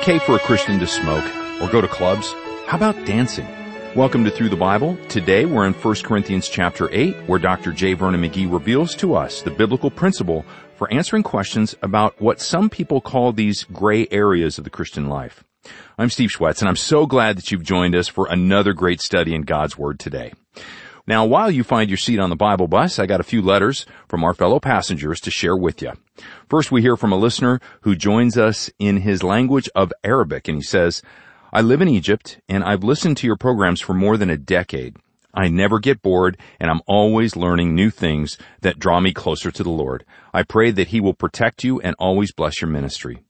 okay for a Christian to smoke or go to clubs? How about dancing? Welcome to Through the Bible. Today we're in 1 Corinthians chapter 8 where Dr. J. Vernon McGee reveals to us the biblical principle for answering questions about what some people call these gray areas of the Christian life. I'm Steve Schwetz and I'm so glad that you've joined us for another great study in God's Word today. Now, while you find your seat on the Bible bus, I got a few letters from our fellow passengers to share with you. First, we hear from a listener who joins us in his language of Arabic, and he says, I live in Egypt, and I've listened to your programs for more than a decade. I never get bored, and I'm always learning new things that draw me closer to the Lord. I pray that He will protect you and always bless your ministry.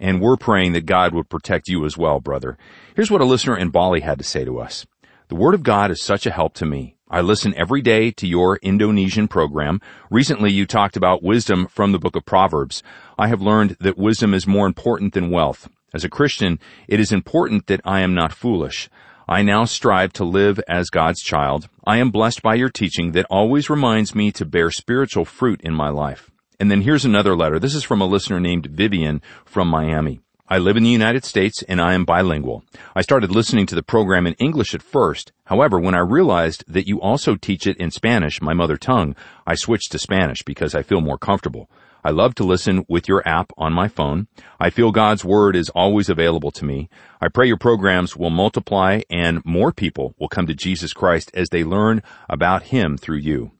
And we're praying that God would protect you as well, brother. Here's what a listener in Bali had to say to us. The Word of God is such a help to me. I listen every day to your Indonesian program. Recently you talked about wisdom from the book of Proverbs. I have learned that wisdom is more important than wealth. As a Christian, it is important that I am not foolish. I now strive to live as God's child. I am blessed by your teaching that always reminds me to bear spiritual fruit in my life. And then here's another letter. This is from a listener named Vivian from Miami. I live in the United States and I am bilingual. I started listening to the program in English at first. However, when I realized that you also teach it in Spanish, my mother tongue, I switched to Spanish because I feel more comfortable. I love to listen with your app on my phone. I feel God's Word is always available to me. I pray your programs will multiply and more people will come to Jesus Christ as they learn about Him through you.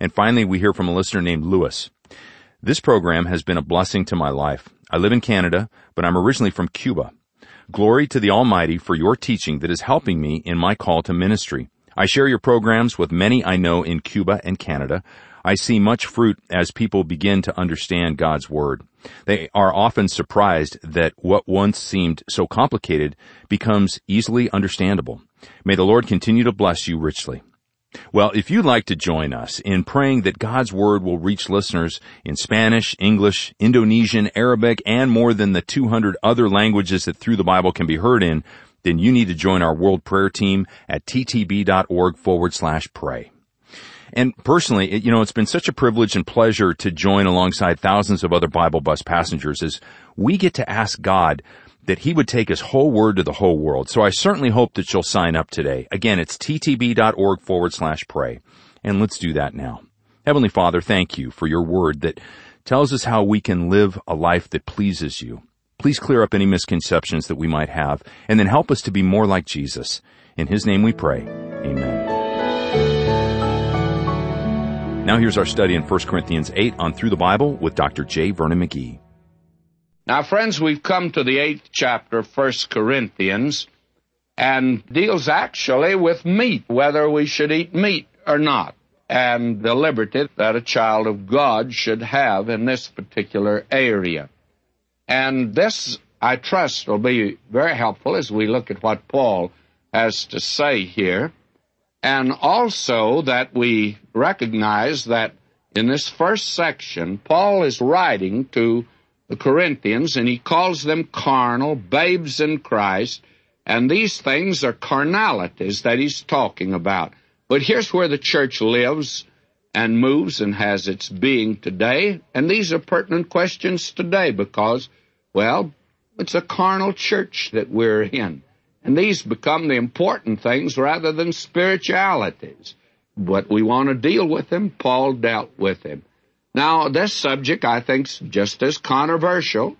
And finally, we hear from a listener named Lewis. This program has been a blessing to my life. I live in Canada, but I'm originally from Cuba. Glory to the Almighty for your teaching that is helping me in my call to ministry. I share your programs with many I know in Cuba and Canada. I see much fruit as people begin to understand God's Word. They are often surprised that what once seemed so complicated becomes easily understandable. May the Lord continue to bless you richly. Well, if you'd like to join us in praying that God's Word will reach listeners in Spanish, English, Indonesian, Arabic, and more than the 200 other languages that Through the Bible can be heard in, then you need to join our World Prayer Team at ttb.org forward slash pray. And personally, you know, it's been such a privilege and pleasure to join alongside thousands of other Bible bus passengers as we get to ask God that he would take his whole word to the whole world. So I certainly hope that you'll sign up today. Again, it's ttb.org forward slash pray. And let's do that now. Heavenly Father, thank you for your word that tells us how we can live a life that pleases you. Please clear up any misconceptions that we might have and then help us to be more like Jesus. In his name we pray. Amen. Now here's our study in 1 Corinthians 8 on Through the Bible with Dr. J. Vernon McGee. Now, friends, we've come to the eighth chapter of First Corinthians, and deals actually with meat, whether we should eat meat or not, and the liberty that a child of God should have in this particular area. And this, I trust, will be very helpful as we look at what Paul has to say here, and also that we recognize that in this first section, Paul is writing to the Corinthians, and he calls them carnal, babes in Christ, and these things are carnalities that he's talking about. But here's where the church lives and moves and has its being today, and these are pertinent questions today because, well, it's a carnal church that we're in. And these become the important things rather than spiritualities. But we want to deal with them. Paul dealt with them. Now, this subject, I think, is just as controversial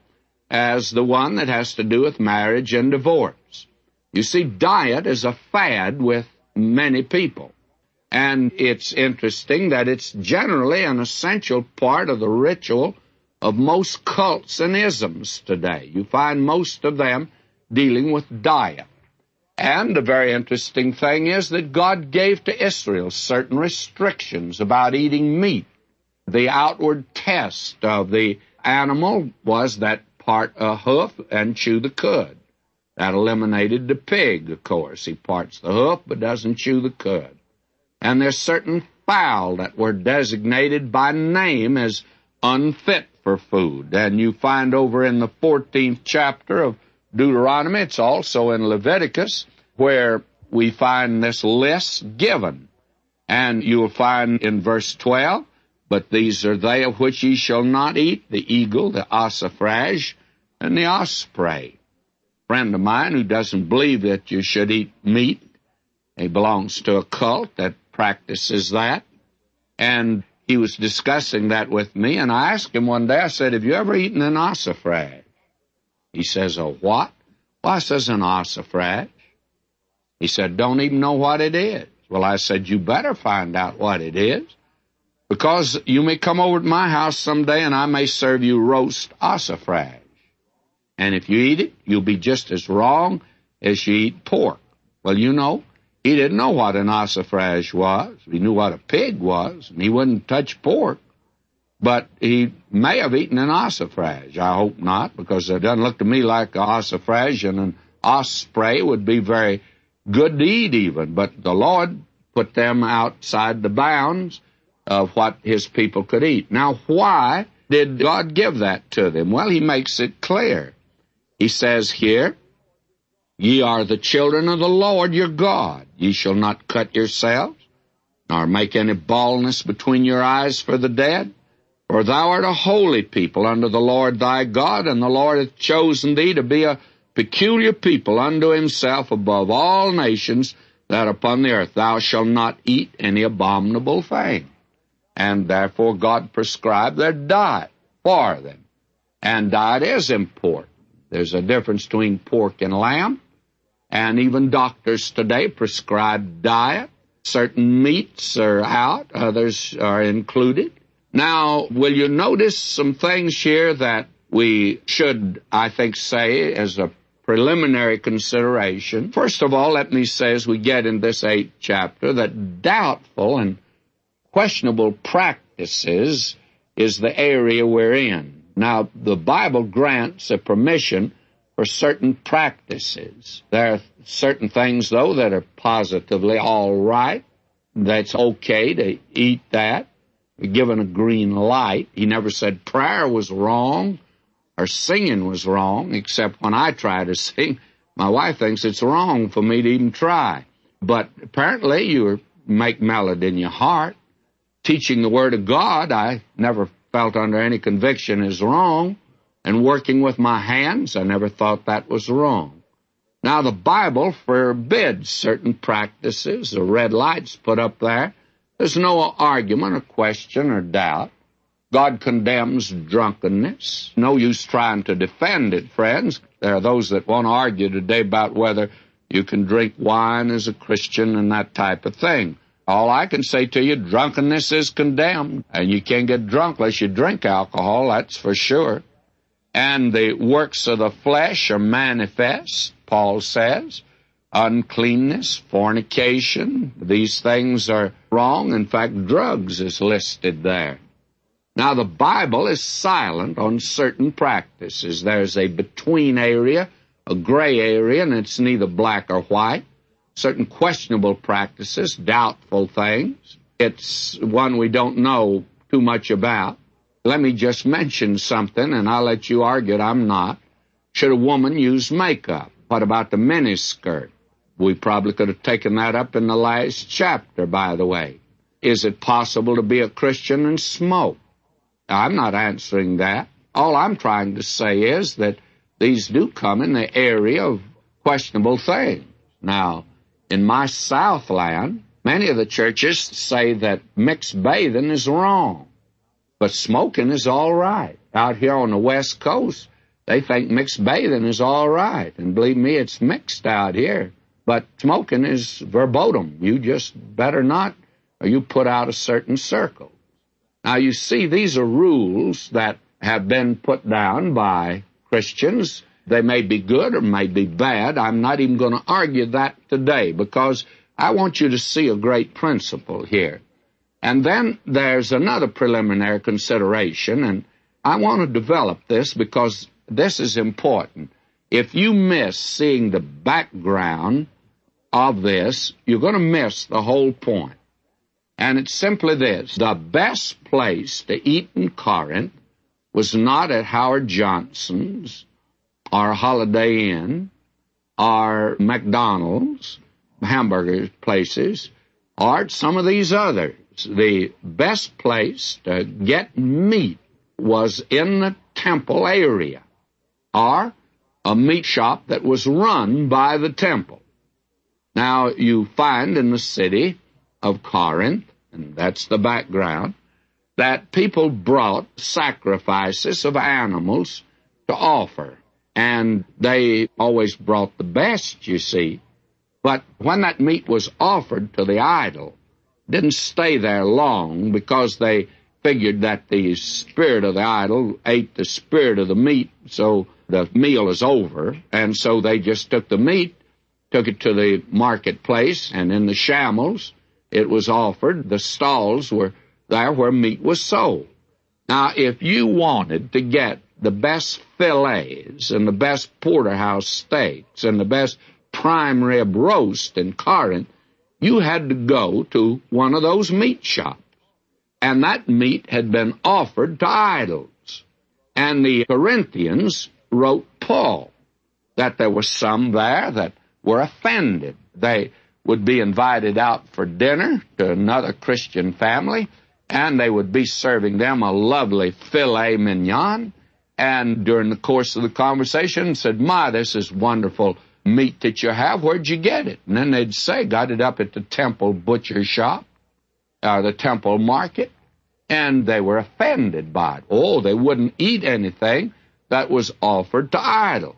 as the one that has to do with marriage and divorce. You see, diet is a fad with many people. And it's interesting that it's generally an essential part of the ritual of most cults and isms today. You find most of them dealing with diet. And the very interesting thing is that God gave to Israel certain restrictions about eating meat the outward test of the animal was that part a hoof and chew the cud. That eliminated the pig, of course. He parts the hoof but doesn't chew the cud. And there's certain fowl that were designated by name as unfit for food. And you find over in the 14th chapter of Deuteronomy, it's also in Leviticus, where we find this list given. And you will find in verse 12, but these are they of which ye shall not eat, the eagle, the ossifrage, and the osprey. A friend of mine who doesn't believe that you should eat meat. He belongs to a cult that practices that. And he was discussing that with me, and I asked him one day, I said, Have you ever eaten an ossifrage? He says, A what? Well, I says, An ossifrage. He said, Don't even know what it is. Well, I said, You better find out what it is. Because you may come over to my house someday and I may serve you roast ossifrage. And if you eat it, you'll be just as wrong as you eat pork. Well, you know, he didn't know what an ossifrage was. He knew what a pig was, and he wouldn't touch pork. But he may have eaten an ossifrage. I hope not, because it doesn't look to me like an ossifrage and an osprey would be very good to eat even. But the Lord put them outside the bounds of what his people could eat. Now, why did God give that to them? Well, he makes it clear. He says here, Ye are the children of the Lord your God. Ye shall not cut yourselves, nor make any baldness between your eyes for the dead. For thou art a holy people unto the Lord thy God, and the Lord hath chosen thee to be a peculiar people unto himself above all nations that upon the earth. Thou shalt not eat any abominable thing. And therefore God prescribed their diet for them. And diet is important. There's a difference between pork and lamb. And even doctors today prescribe diet. Certain meats are out, others are included. Now, will you notice some things here that we should, I think, say as a preliminary consideration? First of all, let me say as we get in this eighth chapter that doubtful and questionable practices is the area we're in. Now, the Bible grants a permission for certain practices. There are certain things, though, that are positively all right. That's okay to eat that. Given a green light. He never said prayer was wrong or singing was wrong, except when I try to sing. My wife thinks it's wrong for me to even try. But apparently you make melody in your heart. Teaching the Word of God, I never felt under any conviction is wrong and working with my hands, I never thought that was wrong. Now, the Bible forbids certain practices. The red light's put up there. There's no argument or question or doubt. God condemns drunkenness. No use trying to defend it, friends. There are those that want to argue today about whether you can drink wine as a Christian and that type of thing. All I can say to you, drunkenness is condemned, and you can't get drunk unless you drink alcohol, that's for sure and the works of the flesh are manifest, Paul says. Uncleanness, fornication, these things are wrong. In fact, drugs is listed there. Now, the Bible is silent on certain practices. There's a between area, a gray area, and it's neither black or white. Certain questionable practices, doubtful things. It's one we don't know too much about. Let me just mention something, and I'll let you argue it. I'm not. Should a woman use makeup? What about the miniskirt? We probably could have taken that up in the last chapter, by the way. Is it possible to be a Christian and smoke? I'm not answering that. All I'm trying to say is that these do come in the area of questionable things. Now, in my Southland, many of the churches say that mixed bathing is wrong. But smoking is all right. Out here on the West Coast, they think mixed bathing is all right. And believe me, it's mixed out here. But smoking is verboten. You just better not, or you put out a certain circle. Now you see, these are rules that have been put down by Christians. They may be good or may be bad. I'm not even going to argue that today because I want you to see a great principle here. And then there's another preliminary consideration, and I want to develop this because this is important. If you miss seeing the background of this, you're going to miss the whole point. And it's simply this. The best place to eat in Corinth was not at Howard Johnson's or Holiday Inn or McDonald's, hamburger places, or some of these others the best place to get meat was in the temple area or a meat shop that was run by the temple. Now, you find in the city of Corinth, and that's the background, that people brought sacrifices of animals to offer. And they always brought the best, you see. But when that meat was offered to the idol, didn't stay there long because they figured that the spirit of the idol ate the spirit of the meat, so the meal is over. And so they just took the meat, took it to the marketplace, and in the shambles it was offered. The stalls were there where meat was sold. Now, if you wanted to get the best fillets and the best porterhouse steaks and the best prime rib roast in Corinth, you had to go to one of those meat shops. And that meat had been offered to idols. And the Corinthians wrote Paul that there were some there that were offended. They would be invited out for dinner to another Christian family, and they would be serving them a lovely filet mignon. And during the course of the conversation, said, My, this is wonderful meat that you have. Where'd you get it? And then they'd say, Got it up at the temple butcher shop, or the temple market. And they were offended by it. Oh, they wouldn't eat anything that was offered to idols.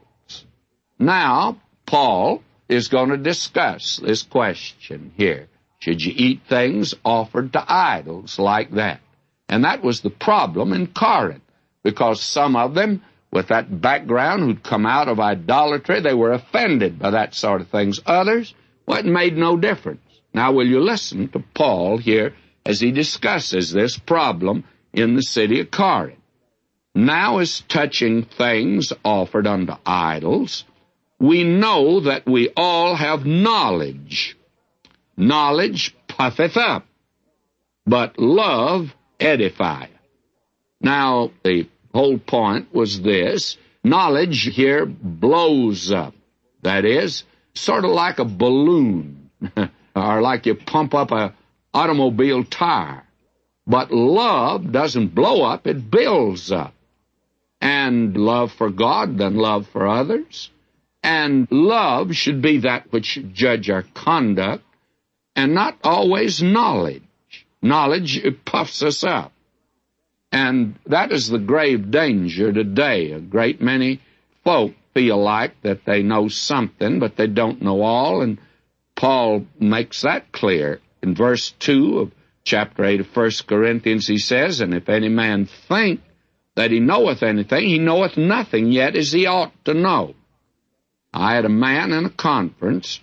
Now, Paul is going to discuss this question here. Should you eat things offered to idols like that? And that was the problem in Corinth, because some of them with that background who'd come out of idolatry, they were offended by that sort of things. Others, well, it made no difference. Now, will you listen to Paul here as he discusses this problem in the city of Corinth? Now, as touching things offered unto idols, we know that we all have knowledge. Knowledge puffeth up, but love edifieth. Now, the whole point was this knowledge here blows up. That is, sort of like a balloon, or like you pump up a automobile tire. But love doesn't blow up, it builds up. And love for God, then love for others. And love should be that which should judge our conduct, and not always knowledge. Knowledge puffs us up. And that is the grave danger today. A great many folk feel like that they know something, but they don't know all, and Paul makes that clear. In verse 2 of chapter 8 of 1 Corinthians, he says, And if any man think that he knoweth anything, he knoweth nothing yet as he ought to know. I had a man in a conference.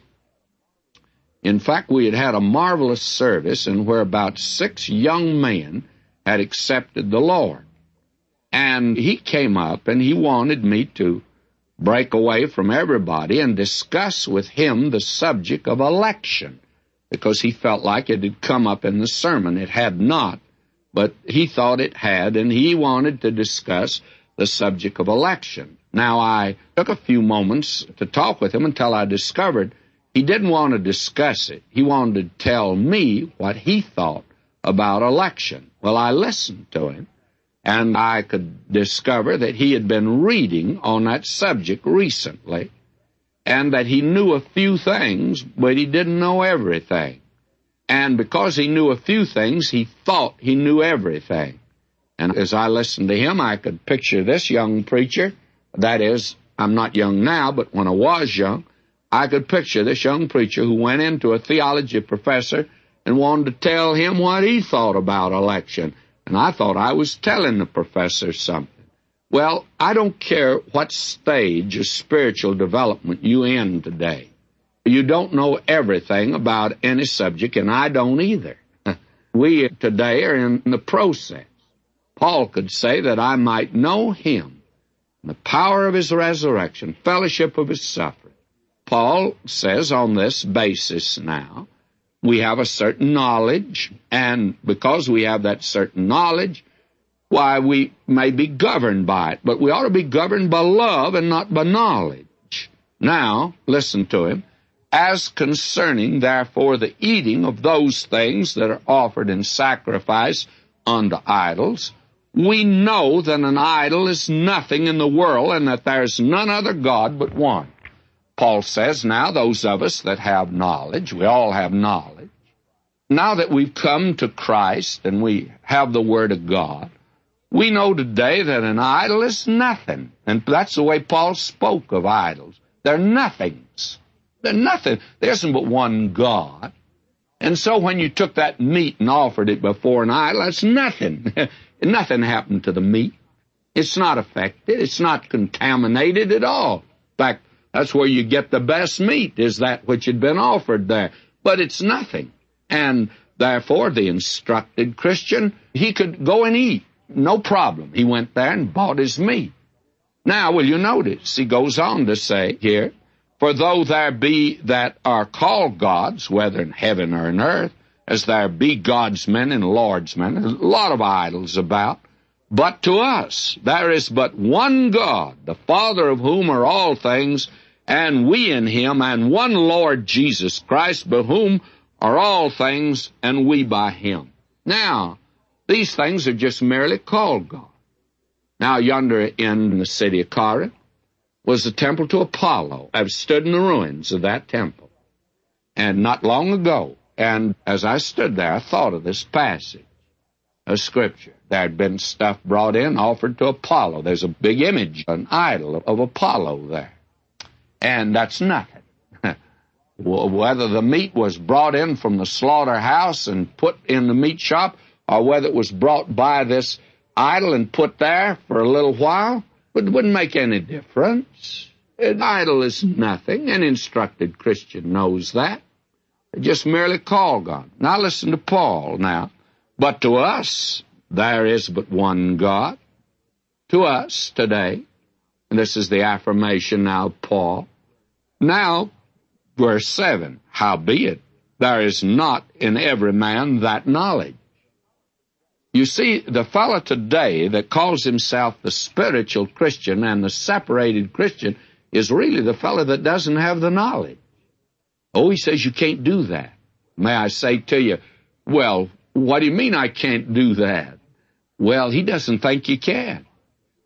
In fact, we had had a marvelous service, and where about six young men had accepted the Lord. And he came up and he wanted me to break away from everybody and discuss with him the subject of election because he felt like it had come up in the sermon. It had not, but he thought it had, and he wanted to discuss the subject of election. Now, I took a few moments to talk with him until I discovered he didn't want to discuss it. He wanted to tell me what he thought about election. Well, I listened to him, and I could discover that he had been reading on that subject recently, and that he knew a few things, but he didn't know everything. And because he knew a few things, he thought he knew everything. And as I listened to him, I could picture this young preacher. That is, I'm not young now, but when I was young, I could picture this young preacher who went into a theology professor and wanted to tell him what he thought about election. And I thought I was telling the professor something. Well, I don't care what stage of spiritual development you in today. You don't know everything about any subject, and I don't either. we today are in the process. Paul could say that I might know him, the power of his resurrection, fellowship of his suffering. Paul says on this basis now we have a certain knowledge, and because we have that certain knowledge, why we may be governed by it. But we ought to be governed by love and not by knowledge. Now, listen to him. As concerning, therefore, the eating of those things that are offered in sacrifice unto idols, we know that an idol is nothing in the world and that there's none other God but one. Paul says now those of us that have knowledge, we all have knowledge, now that we've come to Christ and we have the Word of God, we know today that an idol is nothing. And that's the way Paul spoke of idols. They're nothings. They're nothing. There isn't but one God. And so when you took that meat and offered it before an idol, that's nothing. nothing happened to the meat. It's not affected. It's not contaminated at all. In fact, that's where you get the best meat, is that which had been offered there. But it's nothing. And therefore, the instructed Christian, he could go and eat. No problem. He went there and bought his meat. Now, will you notice? He goes on to say here, For though there be that are called gods, whether in heaven or in earth, as there be God's men and Lord's men, a lot of idols about, but to us there is but one God, the Father of whom are all things, and we in him, and one Lord Jesus Christ, by whom are all things, and we by him. Now, these things are just merely called God. Now, yonder in the city of Corinth was the temple to Apollo. I've stood in the ruins of that temple. And not long ago, and as I stood there, I thought of this passage of Scripture. There had been stuff brought in, offered to Apollo. There's a big image, an idol of Apollo there. And that's nothing. whether the meat was brought in from the slaughterhouse and put in the meat shop, or whether it was brought by this idol and put there for a little while, it wouldn't make any difference. An idol is nothing. An instructed Christian knows that. They just merely call God. Now listen to Paul now. But to us, there is but one God. To us today, this is the affirmation now of Paul. Now, verse 7, howbeit, there is not in every man that knowledge. You see, the fellow today that calls himself the spiritual Christian and the separated Christian is really the fellow that doesn't have the knowledge. Oh, he says you can't do that. May I say to you, well, what do you mean I can't do that? Well, he doesn't think you can.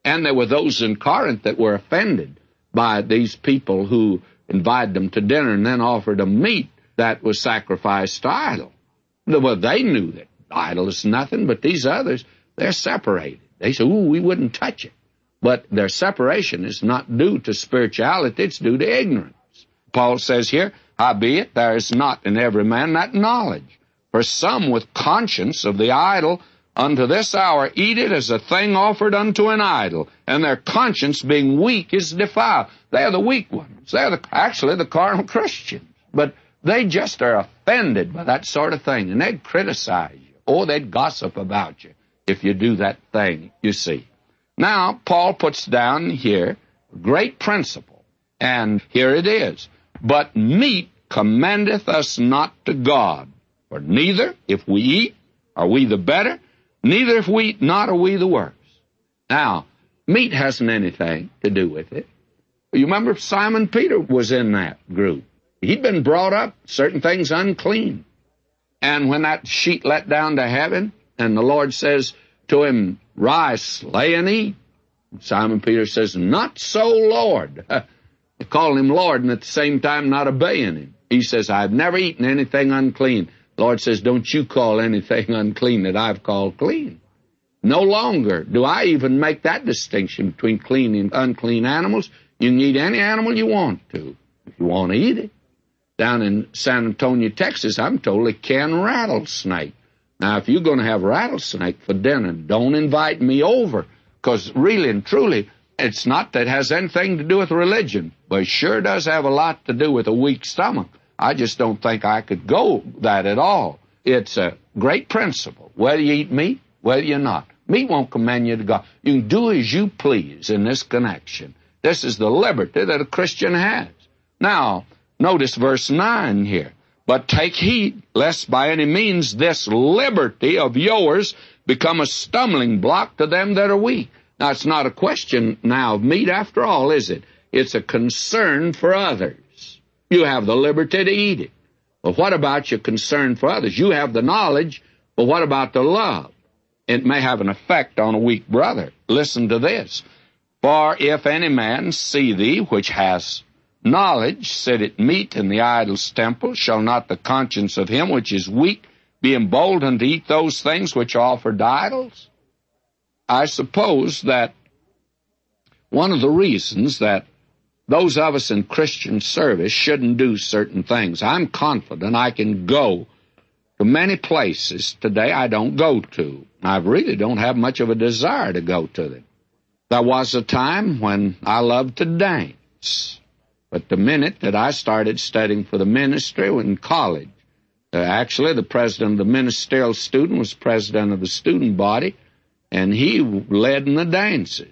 And there were those in Corinth that were offended by these people who invited them to dinner and then offered them meat that was sacrificed to idol. Well, they knew that idol is nothing, but these others, they're separated. They say, ooh, we wouldn't touch it. But their separation is not due to spirituality, it's due to ignorance. Paul says here, howbeit there is not in every man that knowledge. For some with conscience of the idol unto this hour eat it as a thing offered unto an idol, and their conscience being weak is defiled. They're the weak ones. They're the, actually the carnal Christians. But they just are offended by that sort of thing, and they'd criticize you, or they'd gossip about you if you do that thing, you see. Now, Paul puts down here a great principle, and here it is. But meat commandeth us not to God, for neither, if we eat, are we the better, Neither if we not are we the worse. Now, meat hasn't anything to do with it. You remember Simon Peter was in that group. He'd been brought up certain things unclean. And when that sheet let down to heaven, and the Lord says to him, Rise, slay and eat. Simon Peter says, Not so, Lord. they call him Lord and at the same time not obeying him. He says, I've never eaten anything unclean. Lord says, Don't you call anything unclean that I've called clean. No longer do I even make that distinction between clean and unclean animals. You can eat any animal you want to, if you want to eat it. Down in San Antonio, Texas, I'm told they can rattlesnake. Now, if you're going to have rattlesnake for dinner, don't invite me over, because really and truly, it's not that it has anything to do with religion, but it sure does have a lot to do with a weak stomach. I just don't think I could go that at all. It's a great principle. Whether you eat meat, whether you're not. Meat won't commend you to God. You can do as you please in this connection. This is the liberty that a Christian has. Now, notice verse 9 here. But take heed, lest by any means this liberty of yours become a stumbling block to them that are weak. Now, it's not a question now of meat after all, is it? It's a concern for others. You have the liberty to eat it. But what about your concern for others? You have the knowledge, but what about the love? it may have an effect on a weak brother. Listen to this. For if any man see thee, which has knowledge, sit at meat in the idol's temple, shall not the conscience of him which is weak be emboldened to eat those things which are offered idols? I suppose that one of the reasons that those of us in Christian service shouldn't do certain things. I'm confident I can go to many places today I don't go to. I really don't have much of a desire to go to them. There was a time when I loved to dance. But the minute that I started studying for the ministry in college, uh, actually the president of the ministerial student was president of the student body, and he led in the dances.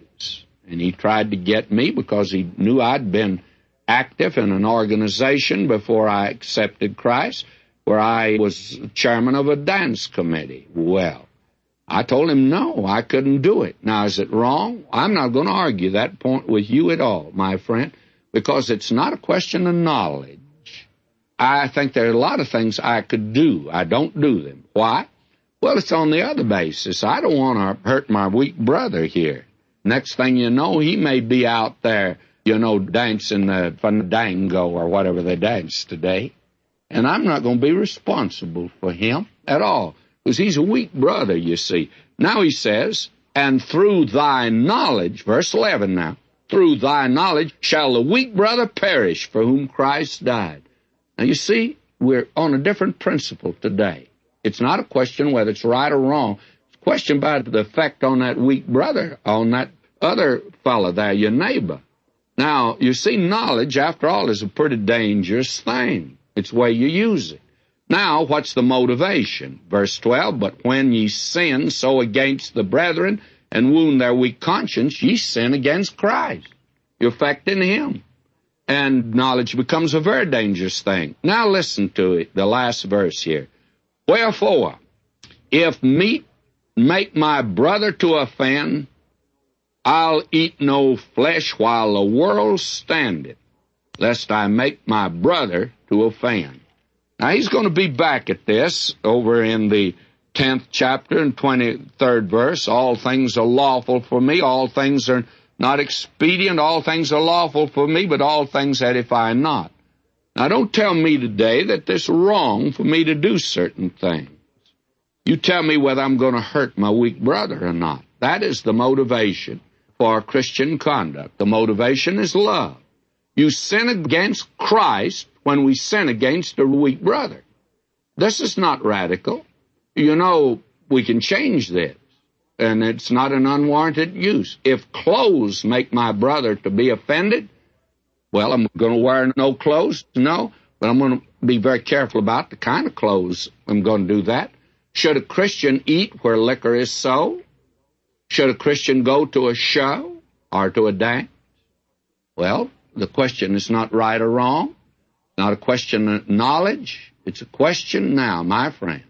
And he tried to get me because he knew I'd been active in an organization before I accepted Christ where I was chairman of a dance committee. Well, I told him no, I couldn't do it. Now, is it wrong? I'm not going to argue that point with you at all, my friend, because it's not a question of knowledge. I think there are a lot of things I could do. I don't do them. Why? Well, it's on the other basis. I don't want to hurt my weak brother here. Next thing you know, he may be out there, you know, dancing the fandango or whatever they dance today. And I'm not going to be responsible for him at all, because he's a weak brother, you see. Now he says, and through thy knowledge, verse 11 now, through thy knowledge shall the weak brother perish for whom Christ died. Now you see, we're on a different principle today. It's not a question whether it's right or wrong question about the effect on that weak brother, on that other fellow there, your neighbor. Now, you see, knowledge, after all, is a pretty dangerous thing. It's the way you use it. Now, what's the motivation? Verse 12, But when ye sin so against the brethren and wound their weak conscience, ye sin against Christ. You're affecting Him. And knowledge becomes a very dangerous thing. Now listen to it, the last verse here. Wherefore, if meat make my brother to offend, I'll eat no flesh while the world standeth, lest I make my brother to offend. Now he's going to be back at this over in the 10th chapter and 23rd verse. All things are lawful for me, all things are not expedient, all things are lawful for me, but all things edify not. Now don't tell me today that it's wrong for me to do certain things. You tell me whether I'm going to hurt my weak brother or not. That is the motivation for Christian conduct. The motivation is love. You sin against Christ when we sin against a weak brother. This is not radical. You know, we can change this, and it's not an unwarranted use. If clothes make my brother to be offended, well, I'm going to wear no clothes? No, but I'm going to be very careful about the kind of clothes I'm going to do that. Should a Christian eat where liquor is sold? Should a Christian go to a show or to a dance? Well, the question is not right or wrong, not a question of knowledge. It's a question now, my friend,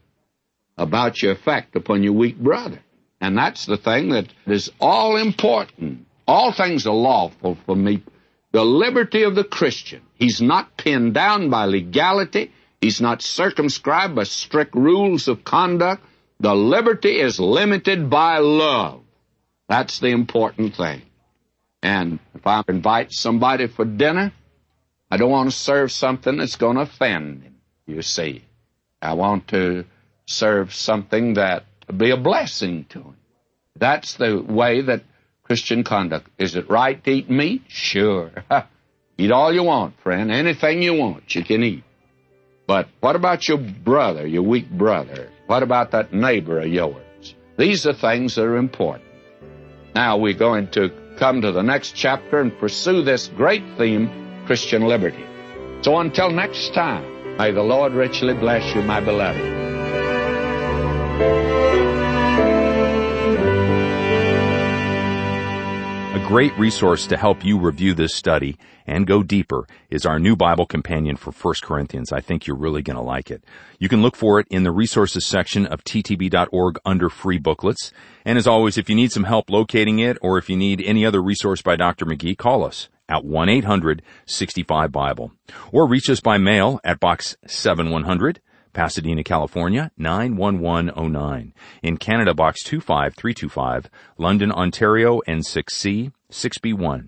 about your effect upon your weak brother. And that's the thing that is all important. All things are lawful for me. The liberty of the Christian. He's not pinned down by legality. He's not circumscribed by strict rules of conduct. The liberty is limited by love. That's the important thing. And if I invite somebody for dinner, I don't want to serve something that's going to offend him, you see. I want to serve something that be a blessing to him. That's the way that Christian conduct. Is it right to eat meat? Sure. eat all you want, friend. Anything you want, you can eat. But what about your brother, your weak brother? What about that neighbor of yours? These are things that are important. Now we're going to come to the next chapter and pursue this great theme, Christian liberty. So until next time, may the Lord richly bless you, my beloved. Great resource to help you review this study and go deeper is our new Bible companion for 1 Corinthians. I think you're really going to like it. You can look for it in the resources section of ttb.org under free booklets. And as always, if you need some help locating it or if you need any other resource by Dr. McGee, call us at 1-800-65-BIBLE or reach us by mail at box 7100 Pasadena, California 91109. In Canada, box 25325, London, Ontario N6C 6B1.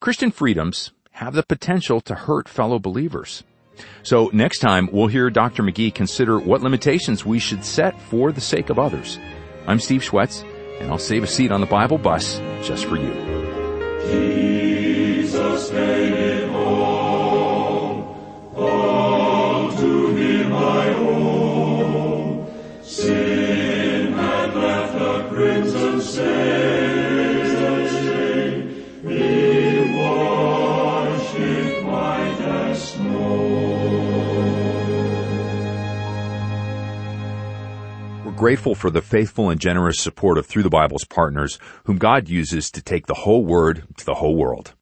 Christian freedoms have the potential to hurt fellow believers. So next time we'll hear Dr. McGee consider what limitations we should set for the sake of others. I'm Steve Schwetz, and I'll save a seat on the Bible bus just for you. Grateful for the faithful and generous support of Through the Bible's partners, whom God uses to take the whole word to the whole world.